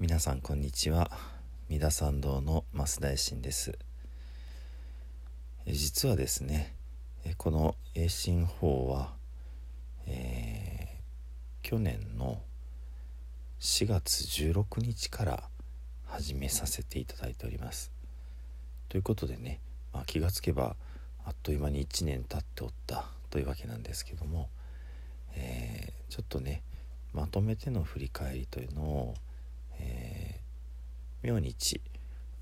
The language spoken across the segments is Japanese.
皆さんこんにちは。三田参道の増大臣です。実はですねこの栄進法は、えー、去年の4月16日から始めさせていただいております。ということでね、まあ、気がつけばあっという間に1年経っておったというわけなんですけども、えー、ちょっとねまとめての振り返りというのを、明日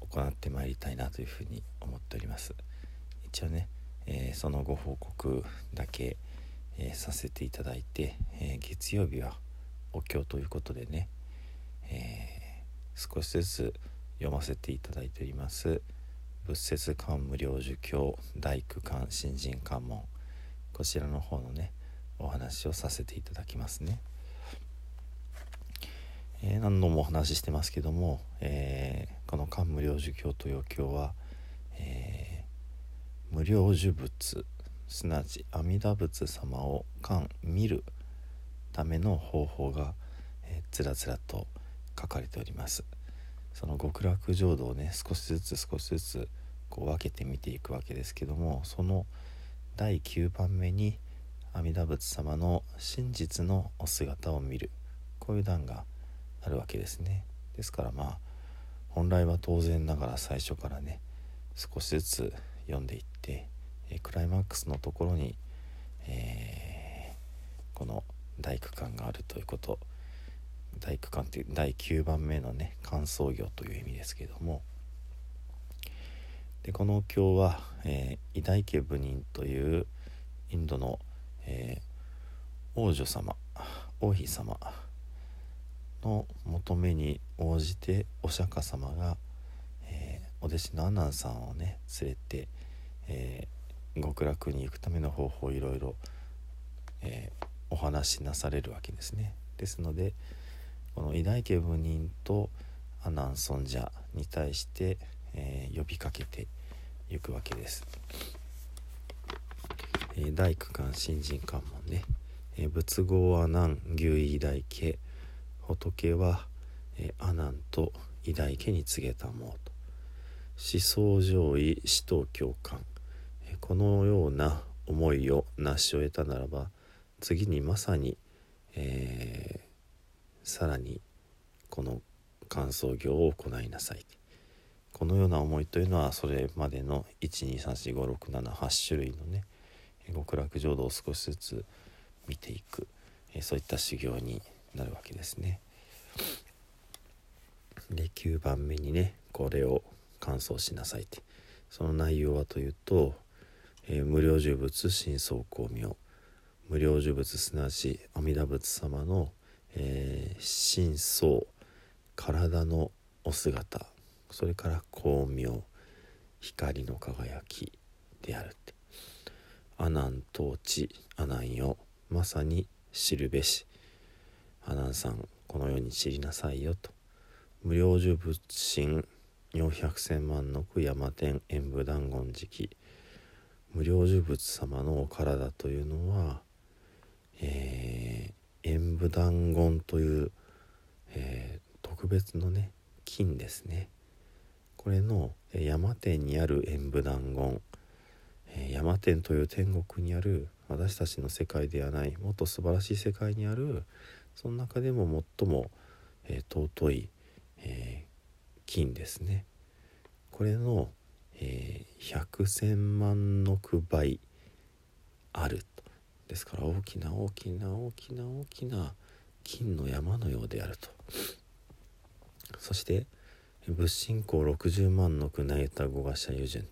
行ってまいりたいなというふうに思っております一応ね、えー、そのご報告だけ、えー、させていただいて、え月曜日はお経ということでね、え少しずつ読ませていただいております仏説官無料儒教大工官新人官門こちらの方のねお話をさせていただきますね。えー、何度もお話ししてますけども、えー、この「漢無量寿経」という経は、えー、無料寿仏すなわち阿弥陀仏様を漢見るための方法が、えー、つらつらと書かれております。その極楽浄土をね少しずつ少しずつこう分けて見ていくわけですけどもその第9番目に阿弥陀仏様の真実のお姿を見る。こういう段がなるわけですね。ですからまあ本来は当然ながら最初からね少しずつ読んでいって、えクライマックスのところに、えー、この大工感があるということ大工感という第9番目のね感想行という意味ですけどもでこのお経は、えー、イダイケ部人というインドの、えー、王女様王妃様の求めに応じてお釈迦様が、えー、お弟子の阿南さんをね連れて、えー、極楽に行くための方法をいろいろ、えー、お話しなされるわけですね。ですのでこの偉大家部人と阿南尊者に対して、え呼びかけていくわけです。え大工官新人官門ね、え仏号阿南牛医大家仏は、え阿南と偉大家に告げたもうと。思想上位死と共感このような思いを成し終えたならば次にまさに、えー、さらにこの感想行を行いなさい。このような思いというのはそれまでの12345678種類のね極楽浄土を少しずつ見ていく。そういった修行になるわけですね。で9番目にねこれを完走しなさいって。その内容はというと、えー、無料呪物真相光明。無料呪物すなわち阿弥陀仏様の、えー、真相体のお姿。それから光明。光の輝きであるって。阿南統治阿南よ。まさに知るべし。阿南さんこのように知りなさいよと。無料寿仏神四百千万の句山天演武団言時期無料寿仏様のお体というのは、えー、演武団言という、えー、特別のね金ですね。これの山天にある演武団言。山天という天国にある私たちの世界ではないもっと素晴らしい世界にあるその中でも最も、えー、尊い、えー、金ですね。これの、えー、100千万の区倍あると。ですから大きな大きな大きな大きな金の山のようであると。そして仏信仰60万の区内た五賀社友人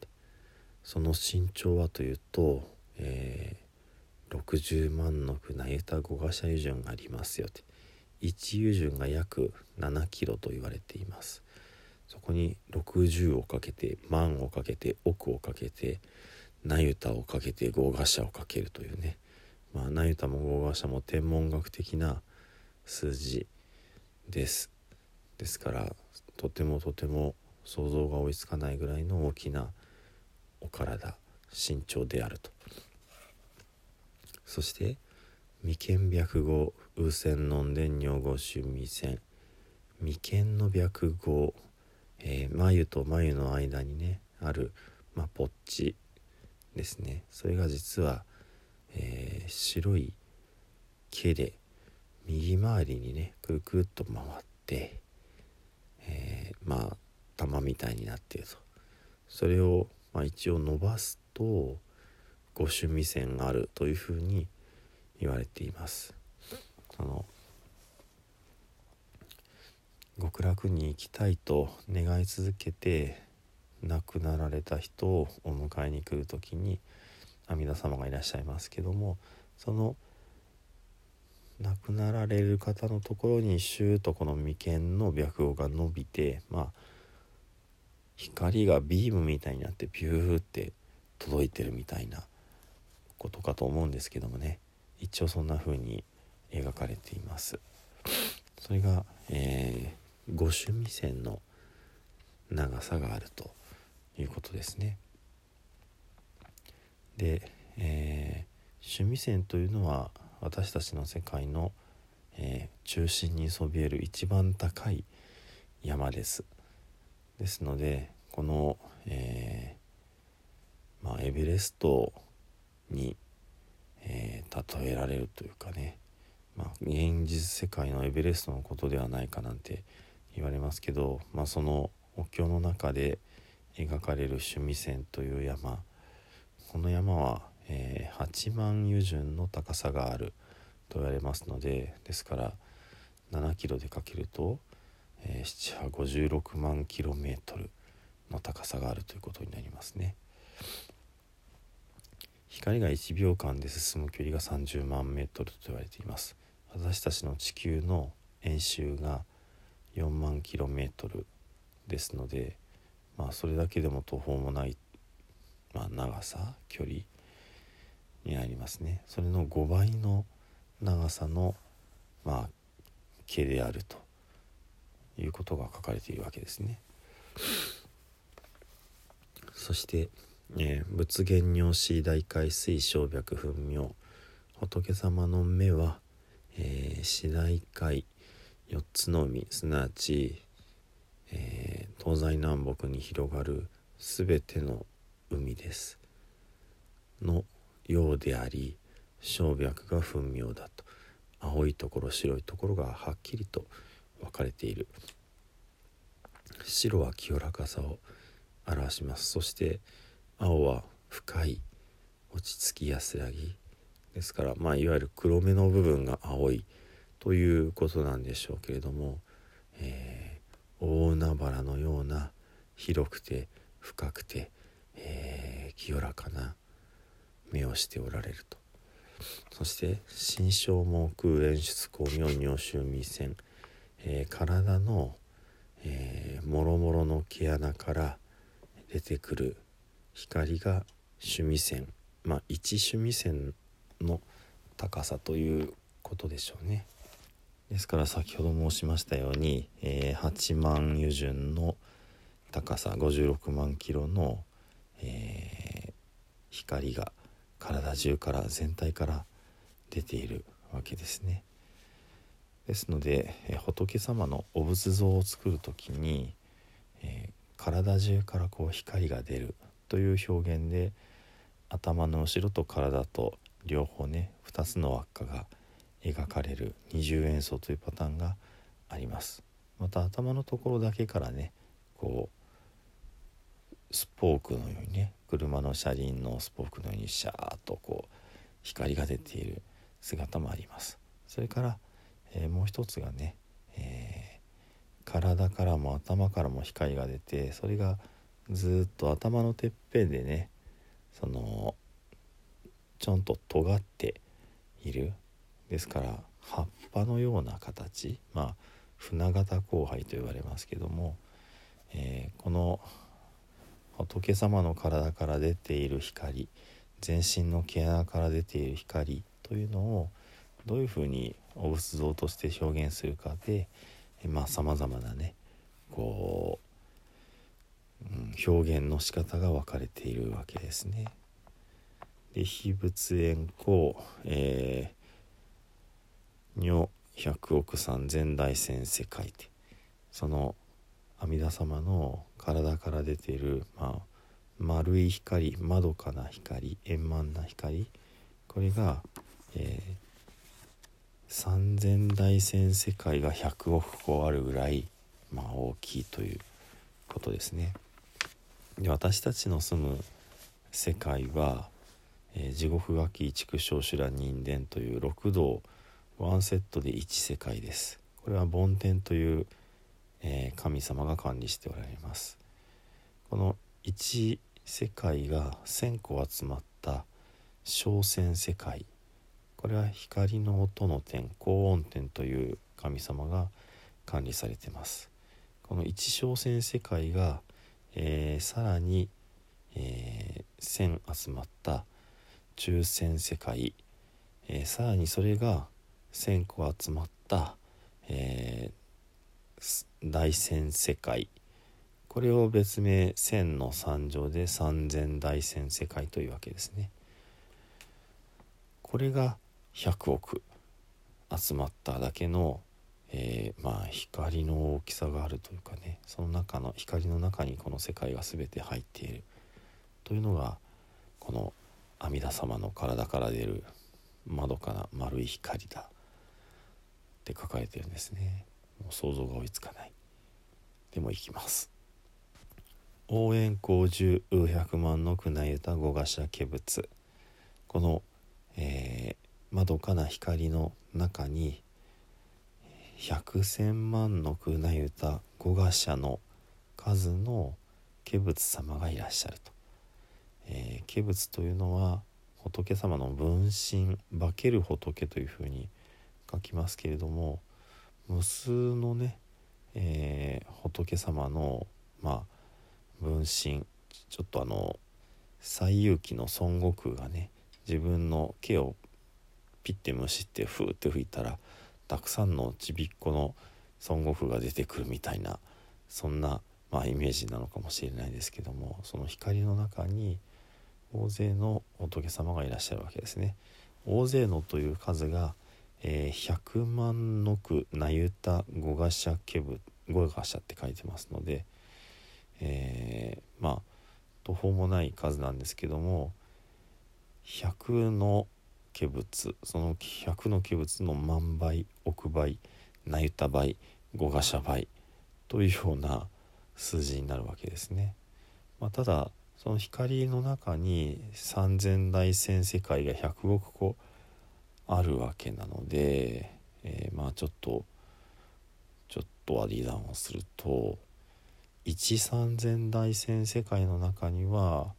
その身長はというと、え60万の船ユタ五賀社油順がありますよって。1油順が約7キロと言われています。そこに60をかけて万をかけて億をかけてナユタをかけて豪賀社をかけるというね。まあナユタも豪賀社も天文学的な数字です。ですからとてもとても想像が追いつかないぐらいの大きなお体身長であると。そして未見白語雨線のんでん尿語春未線眉間の白毫、えー、眉と眉の間にねある、まあ、ポッチですね。それが実は、えー、白い毛で右回りにねくるくるっと回って、えー、まあ玉みたいになっていると。それを、まあ、一応伸ばすと五趣味線があるというふうに言われています。その極楽に行きたいと願い続けて亡くなられた人をお迎えに来る時に阿弥陀様がいらっしゃいますけどもその亡くなられる方のところにシューとこの眉間の白毫が伸びてまあ光がビームみたいになってビューって届いてるみたいなことかと思うんですけどもね。一応そんな風に描かれています。それが、えー、御趣味線の長さがあるということですね。で、えー、趣味線というのは私たちの世界の、えー、中心にそびえる一番高い山です。ですのでこの、えー、まあ、エベレストに、えー、例えられるというかね、まあ、現実世界のエベレストのことではないかなんて言われますけど、まあ、そのお経の中で描かれる趣味線という山この山はえー、8万油順の高さがあると言われますのでですから7キロでかけると、えー、756万キロメートルの高さがあるということになりますね。光が1秒間で進む距離が30万メートルと言われています。私たちの地球の円周が4万キロメートルですのでまあそれだけでも途方もない、まあ、長さ距離になりますね。それの5倍の長さのまあ毛であるということが書かれているわけですね。そして、えー、仏言尿子大海水小白粉明仏様の目は、えー、四大海4つの海。すなわち、えー、東西南北に広がる全ての海です。の陽であり小白が分明だと。青いところ白いところがはっきりと分かれている。白は清らかさを表します。そして青は深い落ち着き安らぎ。ですからまあいわゆる黒目の部分が青いということなんでしょうけれども、えー、大海原のような広くて深くて、えー、清らかな目をしておられると。そして心象も空演出光明尿臭未線、えー、体の、えー、もろもろの毛穴から出てくる光が趣味線まあ一趣味線の高さということでしょうね。ですから先ほど申しましたように、えー、8万油順の高さ56万キロの、えー、光が体中から全体から出ているわけですね。ですので、え仏様のお仏像を作る時に、えー、体中からこう光が出るという表現で頭の後ろと体と両方ね2つの輪っかが描かれる二重演奏というパターンがあります。また頭のところだけからねこうスポークのようにね車の車輪のスポークのようにシャーッとこう光が出ている姿もありますそれから、えー、もう一つがね、えー、体からも頭からも光が出てそれがずっと頭のてっぺんでねそのちょんと尖っている。ですから葉っぱのような形。まあ船形交配と言われますけども、えー、この仏様の体から出ている光全身の毛穴から出ている光というのをどういうふうにお仏像として表現するかでさまざまなねこう、表現の仕方が分かれているわけですね。で非仏縁光、えー、女百億三千大千世界でその阿弥陀様の体から出ている、まあ、丸い光まどかな光円満な光これが、えー、三千大千世界が100億個あるぐらい、まあ、大きいということですね。で私たちの住む世界は、えー、地獄垣畜生修羅人間という六道ワンセットで1世界です。これは梵天という、えー、神様が管理しておられます。この1世界が1,000個集まった小線世界これは光の音の点高音点という神様が管理されてますこの一小線世界が、えー、さらに、えー、線集まった中線世界、えー、さらにそれが1,000個集まった、えー、大線世界これを別名千の三乗で三千大千世界というわけですね。これが100億集まっただけの、えー、まあ光の大きさがあるというかねその中の光の中にこの世界が全て入っている。というのがこの阿弥陀様の体から出るまどかな丸い光だ。って書かれてるんですね。もう想像が追いつかない。でもいきます。応援光十百万の宮内歌五賀社化仏。この、えーまどかな光の中に百千万の空那歌五賀社の数の化仏様がいらっしゃると、えー、化仏というのは仏様の分身化ける仏というふうに書きますけれども無数のね、えー、仏様のまあ分身ちょっとあの西遊記の孫悟空がね自分の毛をピッてむしってふーって吹いたらたくさんのちびっこの孫悟空が出てくるみたいなそんな、まあ、イメージなのかもしれないですけどもその光の中に大勢の仏様がいらっしゃるわけですね。大勢のという数が、えー、100万の句なゆた五賀社家部五賀社って書いてますので、えー、まあ途方もない数なんですけども100の化物その100の化物の万倍億倍なゆた倍五賀社倍というような数字になるわけですね。まあ、ただその光の中に三千大千世界が100億個あるわけなので、えー、まあちょっとちょっと割り算をすると1三千大千世界の中には、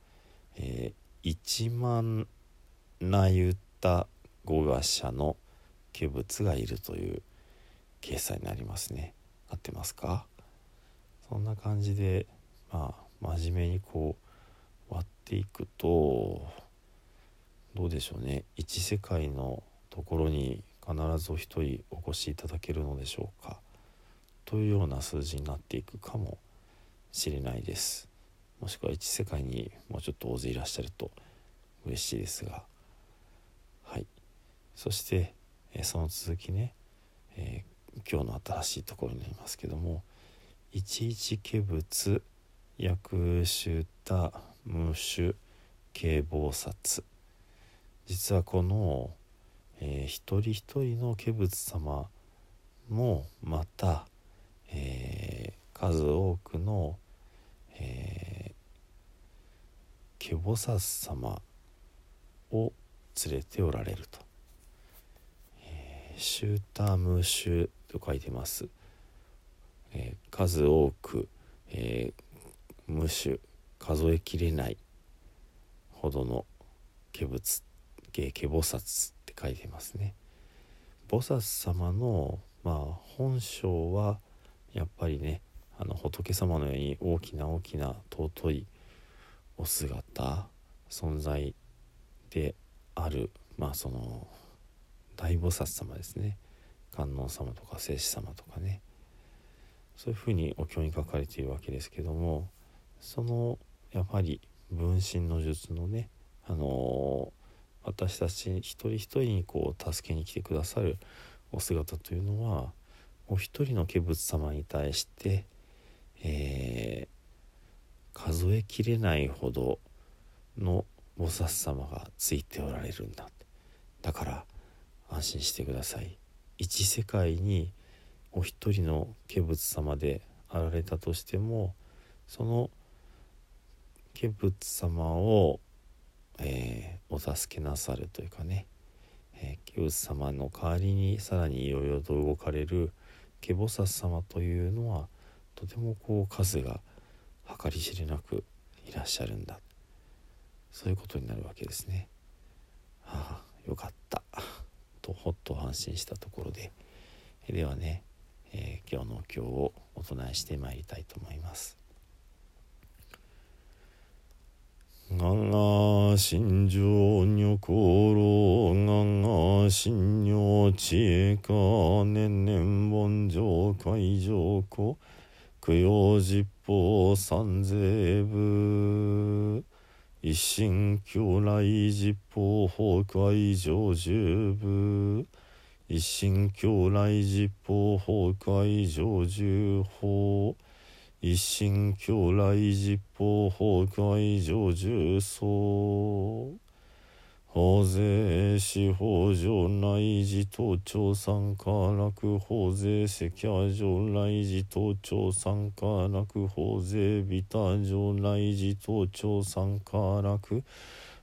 えー、1万なゆった語学者の化物がいるという計算になりますね。合ってますか？そんな感じでまあ真面目にこう割っていくとどうでしょうね。一世界のところに必ずお一人お越しいただけるのでしょうか。というような数字になっていくかもしれないです。もしくは一世界にもうちょっと大勢いらっしゃると嬉しいですが。そして、その続きね、えー、今日の新しいところになりますけども「一一化仏薬種多無種警菩薩」実はこの、えー、一人一人の化仏様もまた、えー、数多くの、えー、ケボサス様を連れておられると。シュータムシュと書いてます。えー、数多く、えー、無種数えきれないほどの化仏化菩薩って書いてますね。菩薩様のまあ本性はやっぱりねあの仏様のように大きな大きな尊いお姿存在であるまあその大菩薩様ですね。観音様とか聖子様とかね。そういうふうにお経に書かれているわけですけどもそのやはり分身の術のねあのー、私たち一人一人にこう助けに来てくださるお姿というのはお一人の化仏様に対して、えー、数えきれないほどの菩薩様がついておられるんだ。だから安心してください。一世界にお一人の化仏様であられたとしてもその化仏様を、えー、お助けなさるというかね、えー、化仏様の代わりにさらにいろいろと動かれる化菩薩様というのはとてもこう数が計り知れなくいらっしゃるんだ。そういうことになるわけですね。はあよかった。とほっと安心したところでではね、えー、今日の今日をお唱えしてまいりたいと思います。我が心情女心我が心女知恵か年々盆上海上湖供養実法三税部一心狂来実法崩壊上十部。一心狂来実法崩壊上十法一心狂来実法崩壊上重曹法税司法上内寺東庁参加楽法税赤夜上内寺東庁参加楽法税ビタ上内寺東庁参加楽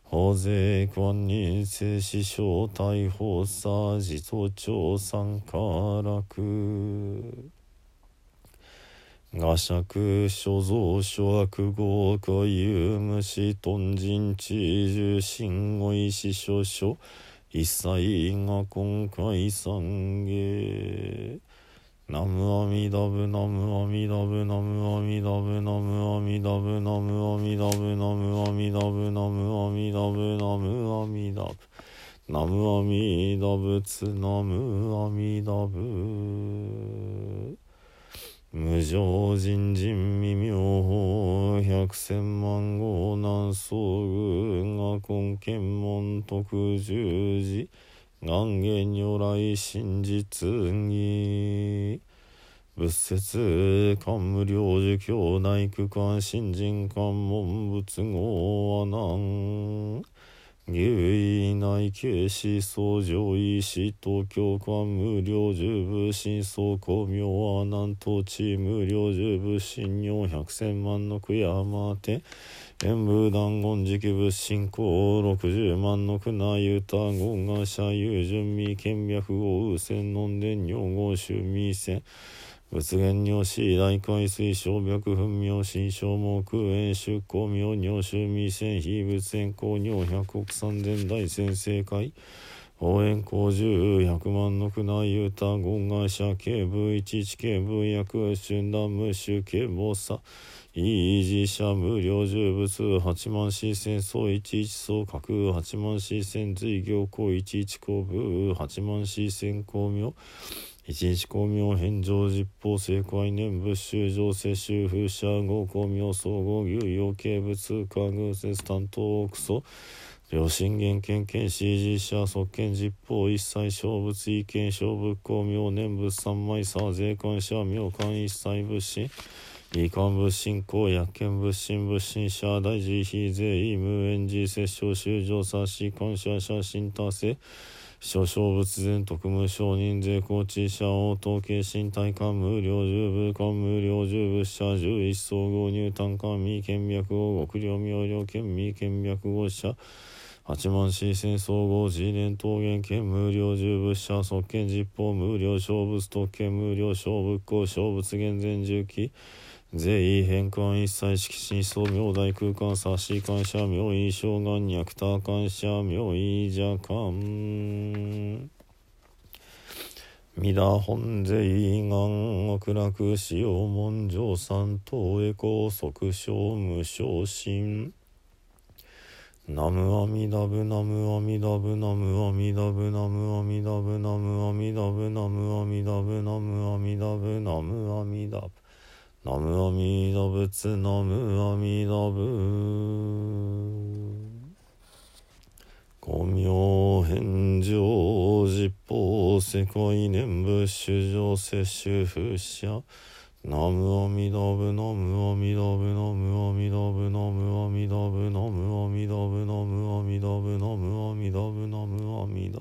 法税官人正師匠逮捕さ寺東庁参加楽画尺所蔵諸悪豪華有無視頓人知重心語意師書書一切が今回三芸ナムアミダブナムアミダブナムアミダブナムアミダブナムアミダブナムアミダブナムアミダブナムアミダブ。ナムアミダブツナムアミダブ。無常人人未妙法百千万号南宋宮が根検門徳十字願言如来真実義。仏説官無量寿教内区間新人官門仏号阿南牛医内警視総上医師東京間無料十部新総公明は南東地無料十部新尿百千万の悔山手。演武断言時期仏信仰六十万の宮ゆた言が社有準備見脈を雨仙飲伝尿合衆未線仏言尿死大海水小脈分明新小目炎出光明尿臭未線非仏炎光尿百国三千大先生会。応援工十百万の船ユータゴンガシャ警部一一警部役春断無臭警防差イージー無料重物八万四千総一一総格八万四千随行行一一公部八万四千公明。一日光明返上実法正解念仏修上世修風車合光明総合牛養形物化偶説担当クソ。両親元権権士実者側権実法一切小仏意見小仏公明念仏三枚差税関者明官一切仏心。遺憾物信仰薬権物心物心者大事非税意無縁寺摂政修上差し感謝者心達成少々仏前特務承認税高知者応答形身体官無料十部官無料十部者十一総合入単官未見脈を極量明瞭県未見脈号者八万四千総合自連桃源県無料十部者側権実法無料小仏特権無料小仏公小仏厳前重機税意返還一切式真相明大空間差し感謝明意障眼脈多感謝明意邪感皆本税願極楽使用文上三等へ高速小無昇進。ナムアミダブナムアミダブナムアミダブナムアミダブナムアミダブナムアミダブナムアミダブナムアミダブ。ナムアミダ仏ナムアミダ仏。五明返上実法世界念仏主上摂取不捨ナムアミダブナムアミダブナムアミダブナムアミダブナムアミダブナムアミダブナムアミダブナムアミダ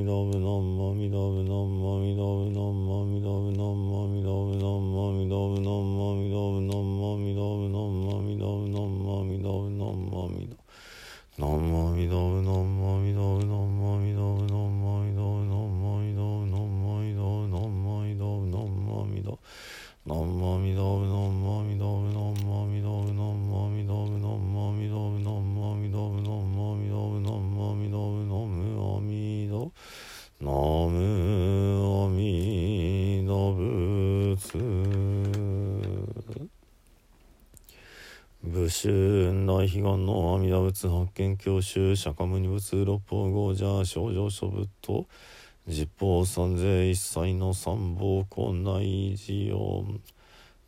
武州大悲願の阿弥陀仏発見教習釈迦牟尼仏六法五者少女諸仏と十方三世一切の三宝庫内寺を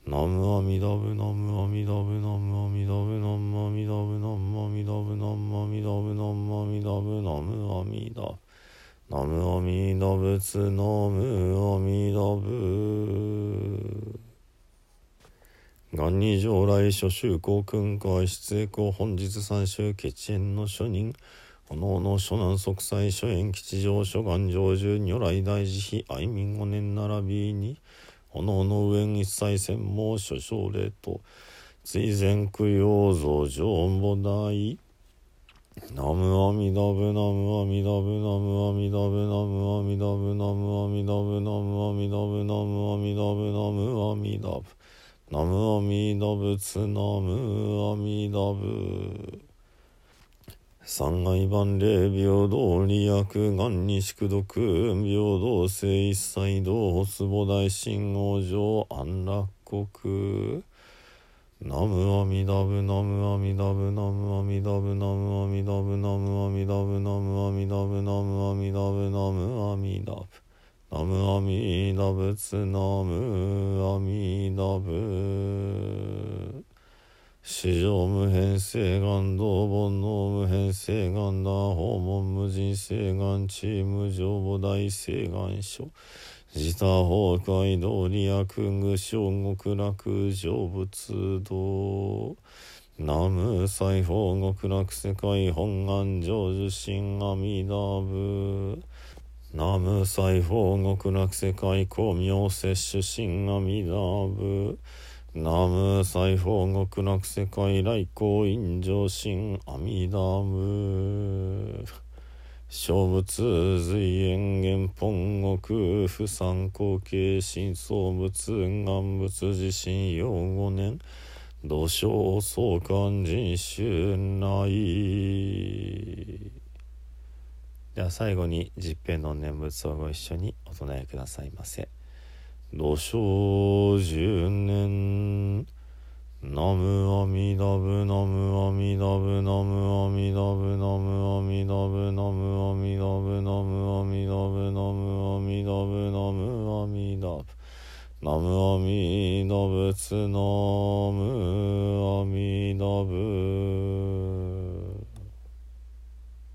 南無阿弥陀仏南無阿弥陀仏南無阿弥陀仏南無阿弥陀仏南無阿弥陀仏南無阿弥陀仏南無阿弥陀仏南無阿弥陀南無阿弥陀仏南無阿弥陀仏元二上来諸宗公君会出栄公本日三州決縁の諸人おのおの諸南息災諸縁吉祥諸願成就如来大慈悲愛民五年並びに。おのおの上一切専門諸奨礼と追善供養増上菩提南無阿弥陀仏南無阿弥陀仏南無阿弥陀仏南無阿弥陀仏南無阿弥陀仏南無阿弥陀仏南無阿弥陀仏南無阿弥陀仏南無阿弥陀仏南無阿弥陀仏。三害万霊平等利益願に宿毒平等性一切道壺大神王上安楽国。南無阿弥陀仏南無阿弥陀仏南無阿弥陀仏南無阿弥陀仏南無阿弥陀仏南無阿弥陀仏南無阿弥陀仏南無阿弥陀仏南無阿弥陀仏南無阿弥陀仏史上無変性願道煩悩無変性願だ訪問無人性願地無常母大性願書。自他崩壊道利悪具小極楽成仏道。南無西方極楽世界本願成就神阿弥陀仏。南無西方極楽世界光明摂取神阿弥陀仏南無西方極楽世界来光陰上神阿弥陀仏小仏随縁元本国不参考形深層仏願仏自身用五年土生相関人衆内では最後に十平の念仏をご一緒にお唱えくださいませ。土生十年南無阿弥陀仏南無阿弥陀仏南無阿弥陀仏南無阿弥陀仏南無阿弥陀仏南無阿弥陀仏南無阿弥陀仏南無阿弥陀仏南無阿弥陀仏南無阿弥陀仏